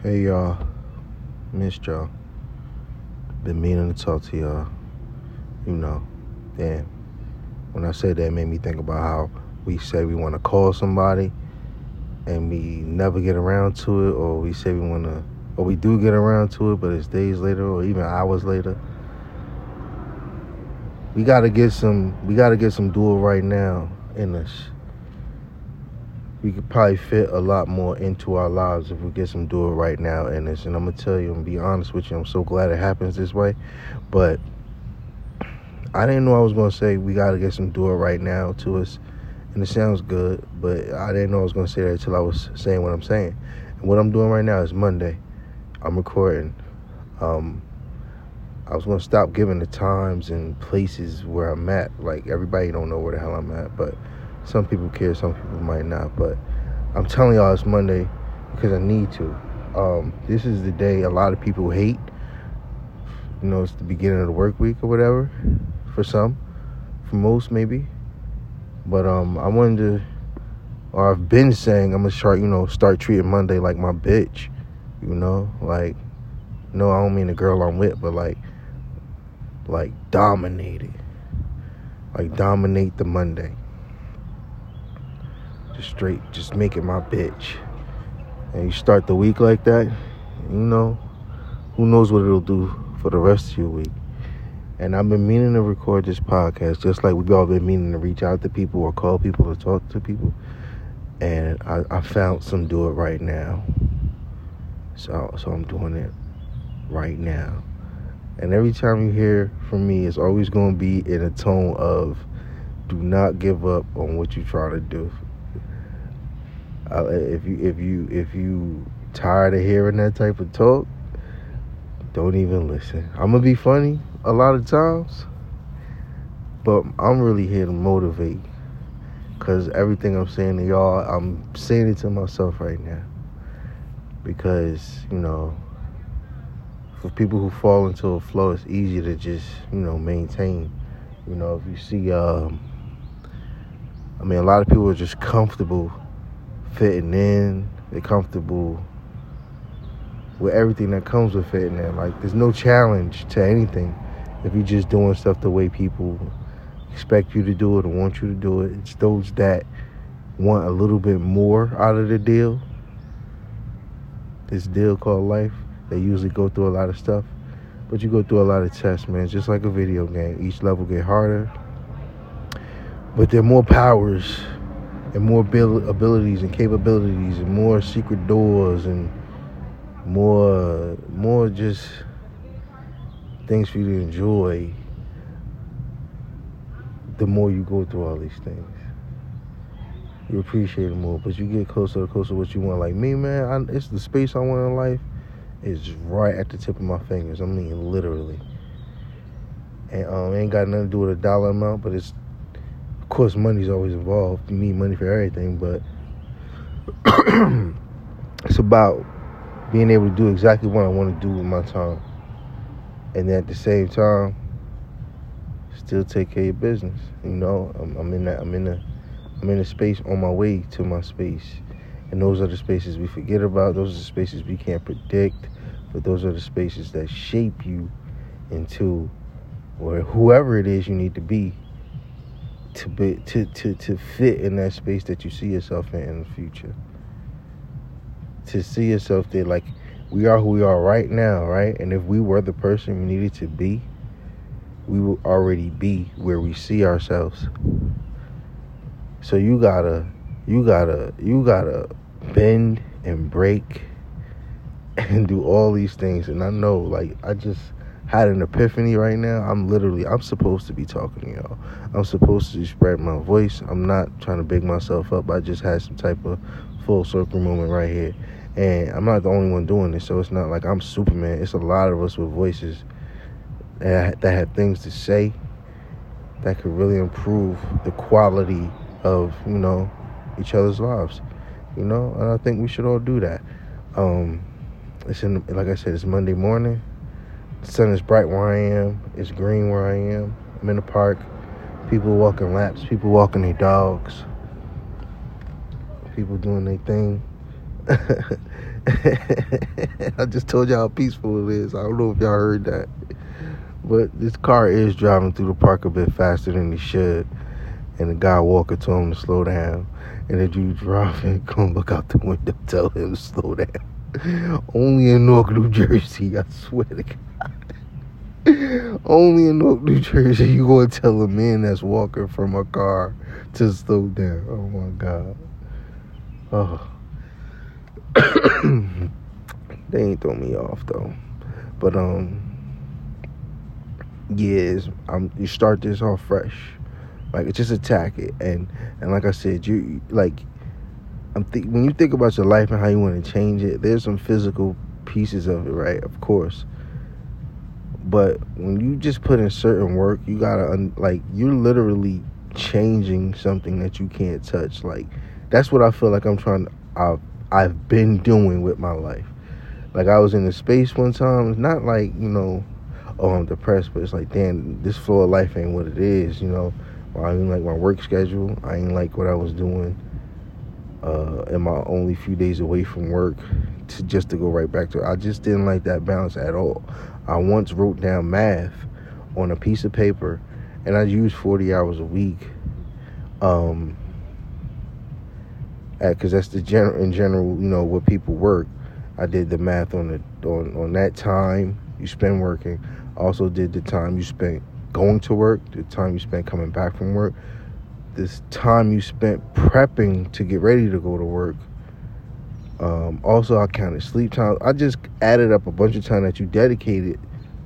Hey y'all, missed y'all. Been meaning to talk to y'all. You know, damn. When I said that, made me think about how we say we want to call somebody and we never get around to it, or we say we want to, or we do get around to it, but it's days later or even hours later. We gotta get some. We gotta get some it right now in us. We could probably fit a lot more into our lives if we get some do it right now in us. And I'm gonna tell you and be honest with you, I'm so glad it happens this way. But I didn't know I was gonna say we gotta get some do it right now to us. And it sounds good, but I didn't know I was gonna say that until I was saying what I'm saying. And what I'm doing right now is Monday. I'm recording. Um, I was gonna stop giving the times and places where I'm at. Like everybody don't know where the hell I'm at, but some people care, some people might not. But I'm telling y'all it's Monday because I need to. Um, this is the day a lot of people hate. You know, it's the beginning of the work week or whatever. For some, for most maybe. But um, I wanted to, or I've been saying I'm gonna start, you know, start treating Monday like my bitch. You know, like, no, I don't mean the girl I'm with, but like like dominate it. Like dominate the Monday. Just straight, just make it my bitch. And you start the week like that, you know, who knows what it'll do for the rest of your week. And I've been meaning to record this podcast, just like we've all been meaning to reach out to people or call people to talk to people. And I, I found some do it right now. So so I'm doing it right now. And every time you hear from me, it's always going to be in a tone of do not give up on what you try to do. If you if you if you tired of hearing that type of talk, don't even listen. I'm gonna be funny a lot of times, but I'm really here to motivate. Cause everything I'm saying to y'all, I'm saying it to myself right now. Because you know, for people who fall into a flow, it's easy to just, you know, maintain. You know, if you see, um, I mean, a lot of people are just comfortable fitting in. They're comfortable with everything that comes with fitting in. Like, there's no challenge to anything if you're just doing stuff the way people expect you to do it or want you to do it. It's those that want a little bit more out of the deal. This deal called life they usually go through a lot of stuff, but you go through a lot of tests, man. Just like a video game, each level get harder, but there are more powers and more abilities and capabilities and more secret doors and more more just things for you to enjoy the more you go through all these things you appreciate it more but you get closer and closer to what you want like me man I, it's the space i want in life is right at the tip of my fingers. I mean, literally. And um, ain't got nothing to do with a dollar amount, but it's, course, money's always involved. You need money for everything, but it's about being able to do exactly what I want to do with my time. And at the same time, still take care of your business. You know, I'm, I'm in that. I'm in a. I'm in a space on my way to my space. And those are the spaces we forget about. Those are the spaces we can't predict. But those are the spaces that shape you into or whoever it is you need to be to be to, to, to fit in that space that you see yourself in in the future. To see yourself there like we are who we are right now, right? And if we were the person we needed to be, we will already be where we see ourselves. So you gotta you gotta you gotta bend and break and do all these things and i know like i just had an epiphany right now i'm literally i'm supposed to be talking to y'all i'm supposed to spread my voice i'm not trying to big myself up i just had some type of full circle moment right here and i'm not the only one doing this so it's not like i'm superman it's a lot of us with voices that, that have things to say that could really improve the quality of you know each other's lives, you know. And I think we should all do that. Um, it's in, like I said, it's Monday morning. The sun is bright where I am. It's green where I am. I'm in the park. People walking laps. People walking their dogs. People doing their thing. I just told y'all how peaceful it is. I don't know if y'all heard that. But this car is driving through the park a bit faster than it should. And the guy walking to him to slow down. And the dude driving, come look out the window, tell him to slow down. Only in Newark, New Jersey, I swear to God. Only in Newark, New Jersey, you gonna tell a man that's walking from a car to slow down. Oh my God. Oh. they ain't throw me off though. But um yeah, I'm you start this off fresh. Like just attack it and and like I said, you like I'm when you think about your life and how you want to change it, there's some physical pieces of it, right? Of course. But when you just put in certain work, you gotta like you're literally changing something that you can't touch. Like that's what I feel like I'm trying. To, I've I've been doing with my life. Like I was in the space one time. It's not like you know, oh I'm depressed, but it's like damn, this flow of life ain't what it is. You know, I ain't like my work schedule. I ain't like what I was doing. Uh, in my only few days away from work, to just to go right back to it. I just didn't like that balance at all. I once wrote down math on a piece of paper, and I used 40 hours a week. Um, because that's the general in general, you know, what people work. I did the math on the on on that time you spend working. Also did the time you spent going to work, the time you spent coming back from work, this time you spent prepping to get ready to go to work. Um, also, I counted sleep time. I just added up a bunch of time that you dedicated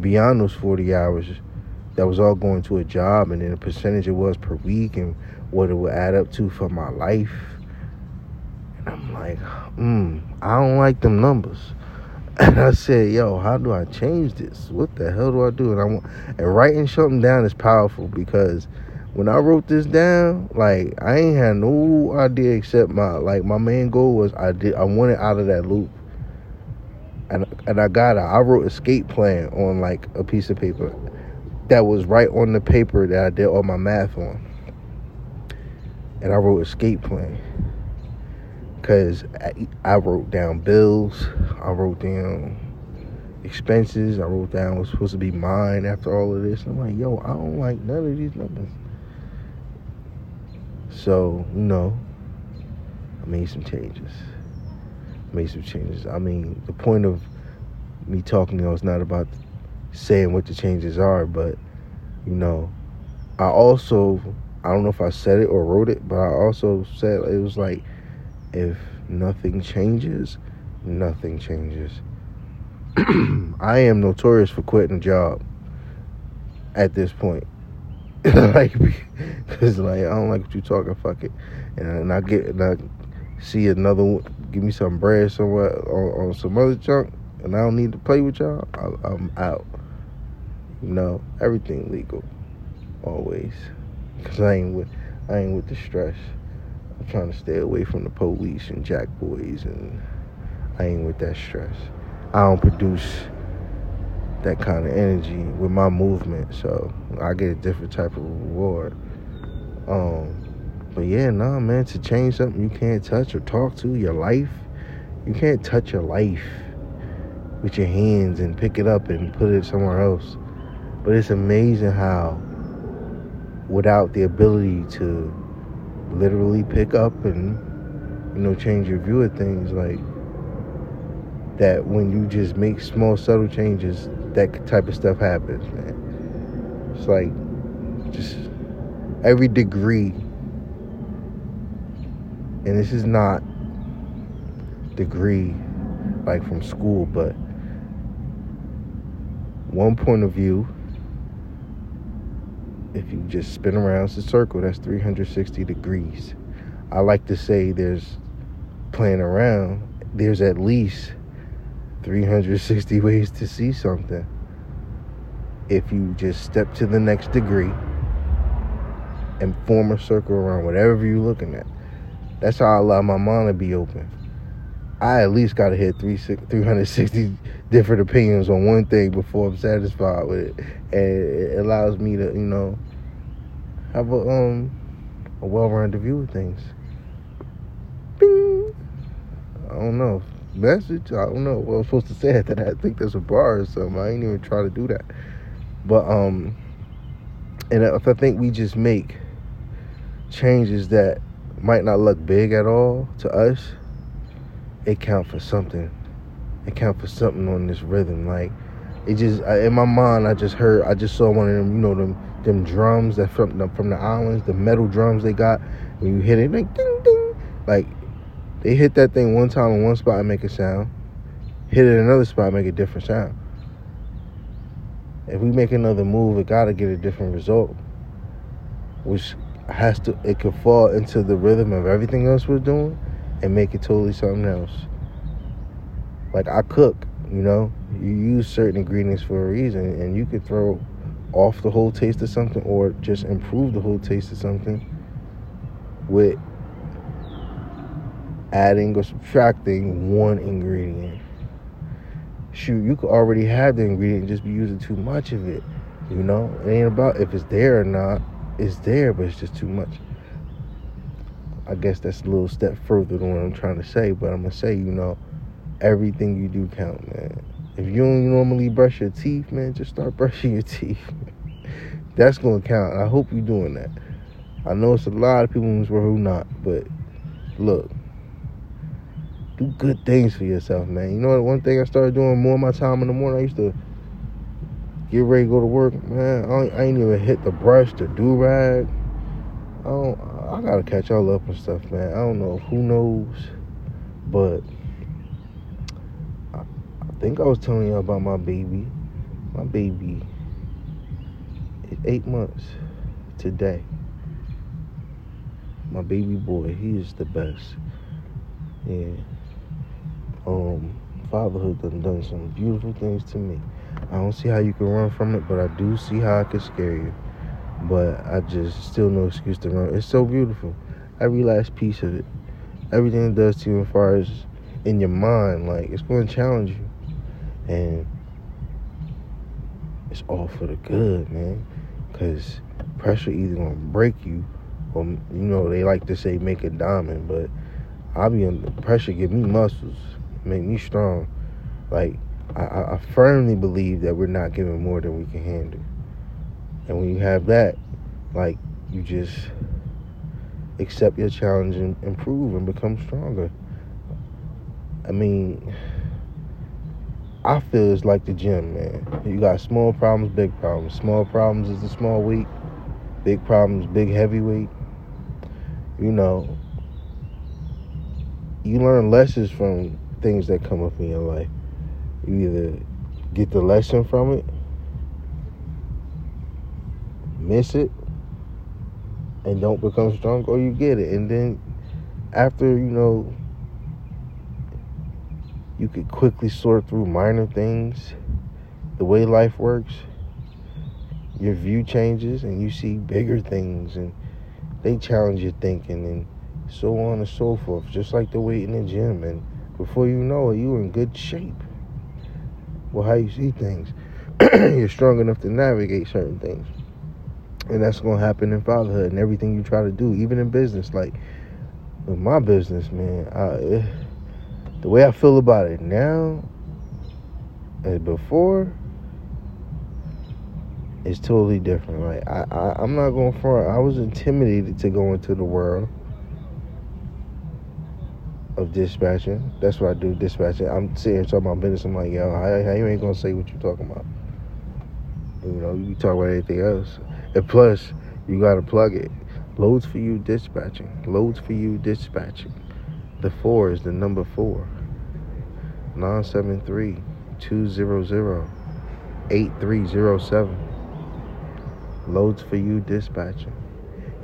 beyond those 40 hours. That was all going to a job, and then the percentage it was per week, and what it would add up to for my life And I'm like, hmm, I don't like them numbers. And I said, yo, how do I change this? What the hell do I do? And I want, and writing something down is powerful because when I wrote this down, like I ain't had no idea except my like my main goal was I did I wanted out of that loop. And and I got it. I wrote escape plan on like a piece of paper that was right on the paper that I did all my math on. And I wrote escape plan because I, wrote down bills, I wrote down expenses, I wrote down what's supposed to be mine after all of this. I'm like, yo, I don't like none of these numbers. So, you know, I made some changes. made some changes. I mean, the point of me talking, you know, is not about saying what the changes are, but, you know, I also, I don't know if I said it or wrote it, but I also said it was like, if nothing changes, nothing changes. I am notorious for quitting a job at this point. like, because like I don't like what you talking. Fuck it, and, and I get and I see another one, give me some bread somewhere on, on some other junk, and I don't need to play with y'all. I, I'm out. You know, everything legal, always. Cause I ain't with I ain't with the stress. I'm trying to stay away from the police and jack boys, and I ain't with that stress. I don't produce that kind of energy with my movement, so I get a different type of reward. Um, but yeah, nah, man, to change something you can't touch or talk to, your life, you can't touch your life with your hands and pick it up and put it somewhere else. But it's amazing how, without the ability to literally pick up and you know change your view of things like that when you just make small subtle changes that type of stuff happens man it's like just every degree and this is not degree like from school but one point of view if you just spin around the circle, that's 360 degrees. I like to say there's playing around, there's at least 360 ways to see something. If you just step to the next degree and form a circle around whatever you're looking at. That's how I allow my mind to be open. I at least got to hit 360 different opinions on one thing before I'm satisfied with it. And it allows me to, you know, have a um a well-rounded view of things. Bing. I don't know. Message. I don't know what I was supposed to say after that. I think there's a bar or something. I ain't even try to do that. But um, and if I think we just make changes that might not look big at all to us, it count for something. It count for something on this rhythm. Like it just in my mind, I just heard, I just saw one of them, you know, them them drums that from the, from the islands, the metal drums they got. When you hit it, like ding ding, like they hit that thing one time in one spot and make a sound. Hit it another spot, make a different sound. If we make another move, it gotta get a different result. Which has to it could fall into the rhythm of everything else we're doing and make it totally something else. Like I cook, you know, you use certain ingredients for a reason and you could throw off the whole taste of something or just improve the whole taste of something with adding or subtracting one ingredient. Shoot, you could already have the ingredient just be using too much of it. You know, it ain't about if it's there or not. It's there, but it's just too much. I guess that's a little step further than what I'm trying to say, but I'm gonna say, you know, everything you do count, man. If you don't normally brush your teeth, man, just start brushing your teeth. that's gonna count. I hope you're doing that. I know it's a lot of people in this world who not, but look, do good things for yourself, man. You know what? One thing I started doing more of my time in the morning, I used to get ready to go to work, man. I, I ain't even hit the brush, the do rag. I don't. I gotta catch y'all up and stuff, man. I don't know. Who knows? But I, I think I was telling y'all about my baby. My baby is eight months today. My baby boy, he is the best. Yeah um, fatherhood done done some beautiful things to me. I don't see how you can run from it, but I do see how it can scare you. But I just still no excuse to run. It's so beautiful. Every last piece of it. Everything it does to you as far as in your mind, like it's gonna challenge you. And it's all for the good, man. Cause pressure either gonna break you or you know, they like to say make a diamond, but I'll be under pressure give me muscles make me strong. Like I, I firmly believe that we're not giving more than we can handle. And when you have that, like you just accept your challenge and improve and become stronger. I mean, I feel it's like the gym, man. You got small problems, big problems. Small problems is the small weight, big problems, big heavyweight. You know, you learn lessons from things that come up in your life. You either get the lesson from it, miss it, and don't become strong, or you get it. And then after, you know, you could quickly sort through minor things, the way life works, your view changes and you see bigger things and they challenge your thinking and so on and so forth. Just like the weight in the gym and before you know it, you're in good shape. Well, how you see things, you're strong enough to navigate certain things. And that's going to happen in fatherhood and everything you try to do, even in business. Like, with my business, man, I, eh, the way I feel about it now and before is totally different. Like, I, I, I'm not going front. I was intimidated to go into the world of dispatching. That's what I do, dispatching. I'm sitting here talking about business. I'm like, yo, how, how you ain't gonna say what you're talking about? You know, you talk about anything else. And plus, you gotta plug it. Loads for you dispatching. Loads for you dispatching. The four is the number four. 973 200 8307. Loads for you dispatching.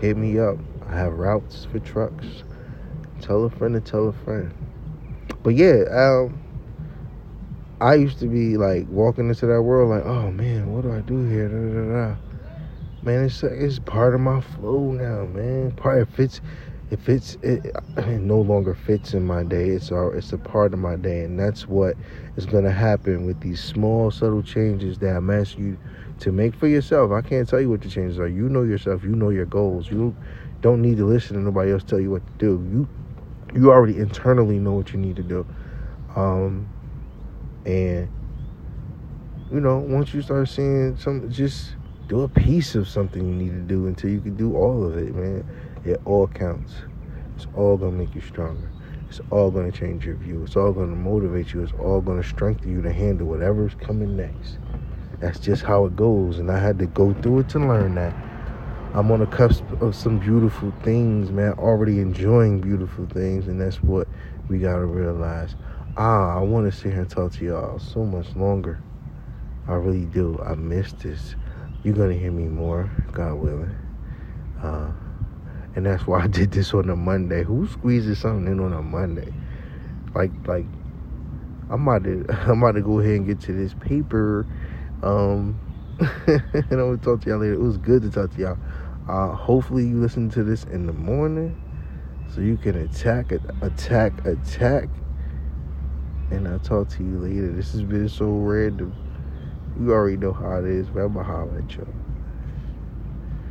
Hit me up. I have routes for trucks. Tell a friend to tell a friend. But yeah, um, I used to be like walking into that world like, oh man, what do I do here? Da, da, da. Man, it's it's part of my flow now, man. Part it fits, it fits. It, it no longer fits in my day. It's all it's a part of my day, and that's what is gonna happen with these small, subtle changes that I'm asking you to make for yourself. I can't tell you what the changes are. You know yourself. You know your goals. You don't need to listen to nobody else tell you what to do. You you already internally know what you need to do. Um, and you know, once you start seeing some, just do a piece of something you need to do until you can do all of it, man. It all counts. It's all gonna make you stronger. It's all gonna change your view. It's all gonna motivate you. It's all gonna strengthen you to handle whatever's coming next. That's just how it goes, and I had to go through it to learn that. I'm on the cusp of some beautiful things, man. Already enjoying beautiful things, and that's what we gotta realize. Ah, I want to sit here and talk to y'all so much longer. I really do. I miss this. You're gonna hear me more, God willing. Uh, and that's why I did this on a Monday. Who squeezes something in on a Monday? Like, like, I'm about to, I'm about to go ahead and get to this paper. Um, and I'm gonna talk to y'all later. It was good to talk to y'all. Uh, hopefully you listen to this in the morning so you can attack, attack, attack. And I'll talk to you later. This has been so random. You already know how it is, but I'm gonna holler at y'all.